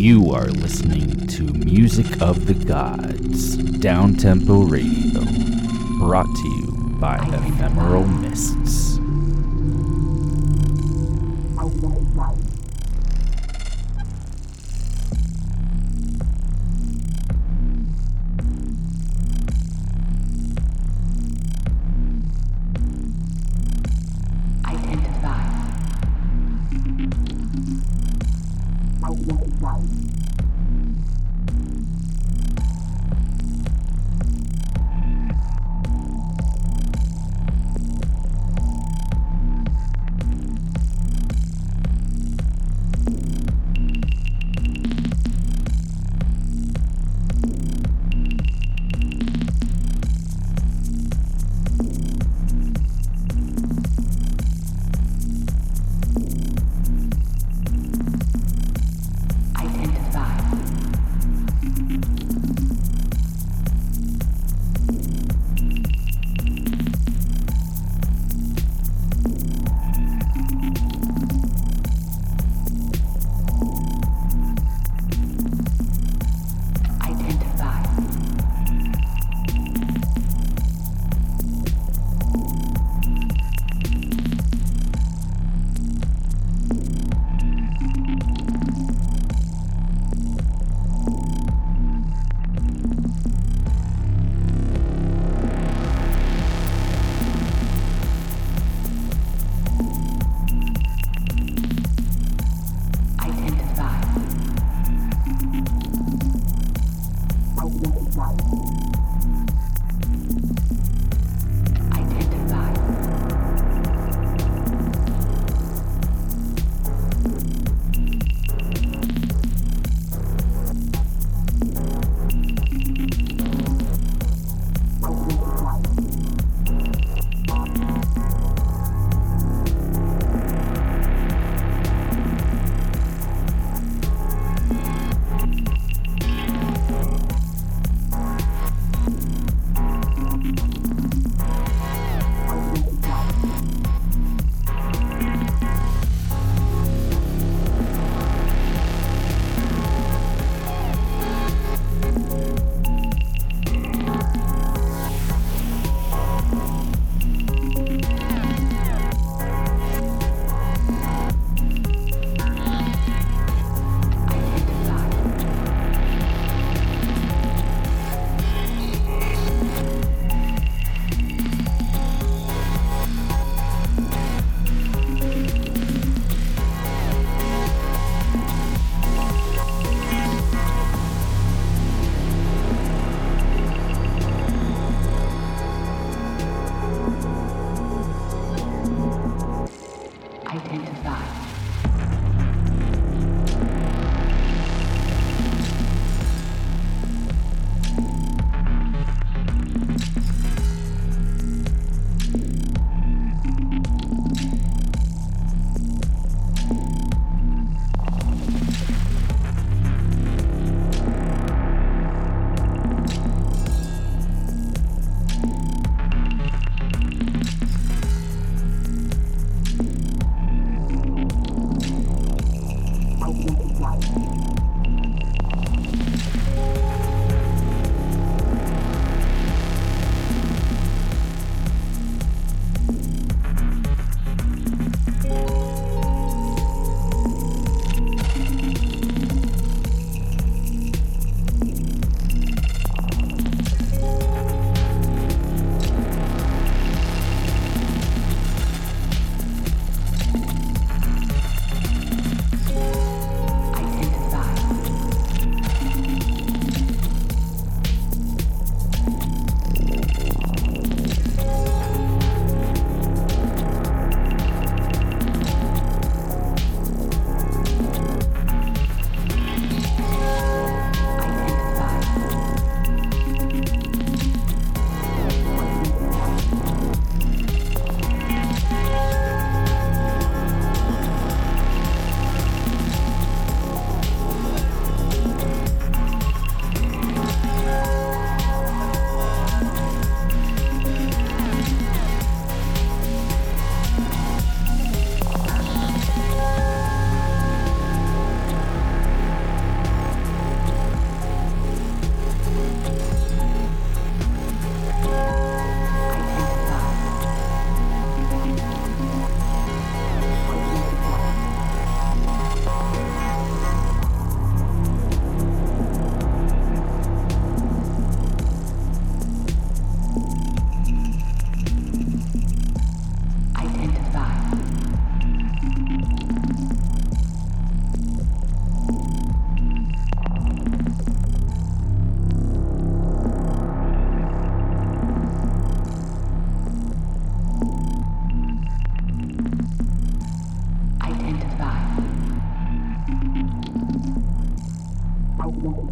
You are listening to Music of the Gods, Downtempo Radio, brought to you by Ephemeral Mists.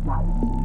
ใจ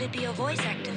Could it be a voice activated